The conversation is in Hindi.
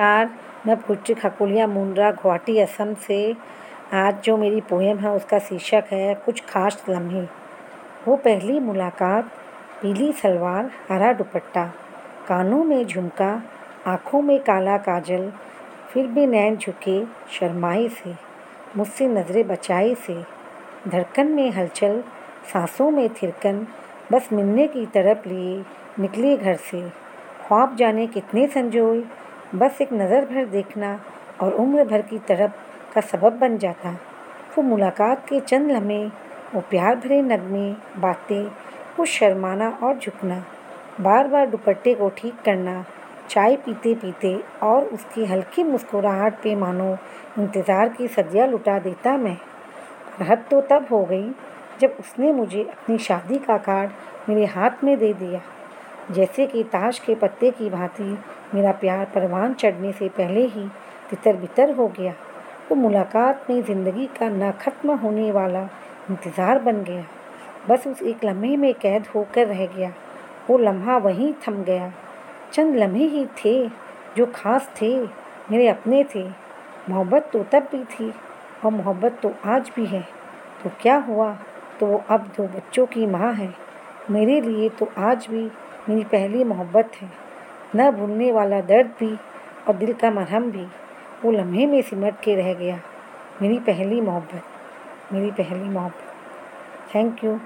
नमस्कार, मैं पुत्री खकुलिया मुंड्रा गुवाहाटी, असम से। आज जो मेरी पोएम है, उसका शीर्षक है, कुछ खास लम्हे। वो पहली मुलाकात, पीली सलवार, हरा दुपट्टा। कानों में झुमका, आँखों में काला काजल, फिर भी नैन झुके शर्माई से, मुझसे नज़रें बचाई से। धड़कन में हलचल, सांसों में थिरकन, बस मिलने की तरफ़ लिए, निकले घर से। ख्वाब जाने कितने संजोए बस एक नज़र भर देखना और उम्र भर की तड़प का सबब बन जाता। वो मुलाकात के चंद लम्हे, वो प्यार भरे नगमे, बातें, वो शर्माना और झुकना बार बार दुपट्टे को ठीक करना, चाय पीते पीते और उसकी हल्की मुस्कुराहट पे मानो इंतज़ार की सदियाँ लुटा देता मैं। हद तो तब हो गई जब उसने मुझे अपनी शादी का कार्ड मेरे हाथ में दे दिया। जैसे कि ताश के पत्ते की भांति मेरा प्यार परवान चढ़ने से पहले ही तितर बितर हो गया वो मुलाकात में ज़िंदगी का ना ख़त्म होने वाला इंतज़ार बन गया। बस उस एक लम्हे में कैद होकर रह गया, वो लम्हा वहीं थम गया। चंद लम्हे ही थे जो ख़ास थे, मेरे अपने थे। मोहब्बत तो तब भी थी और मोहब्बत तो आज भी है। तो क्या हुआ? तो वो अब दो बच्चों की माँ है। मेरे लिए तो आज भी मेरी पहली मोहब्बत है। न भूलने वाला दर्द भी और दिल का मरहम भी वो लम्हे में सिमट के रह गया। मेरी पहली मोहब्बत, मेरी पहली मोहब्बत। Thank you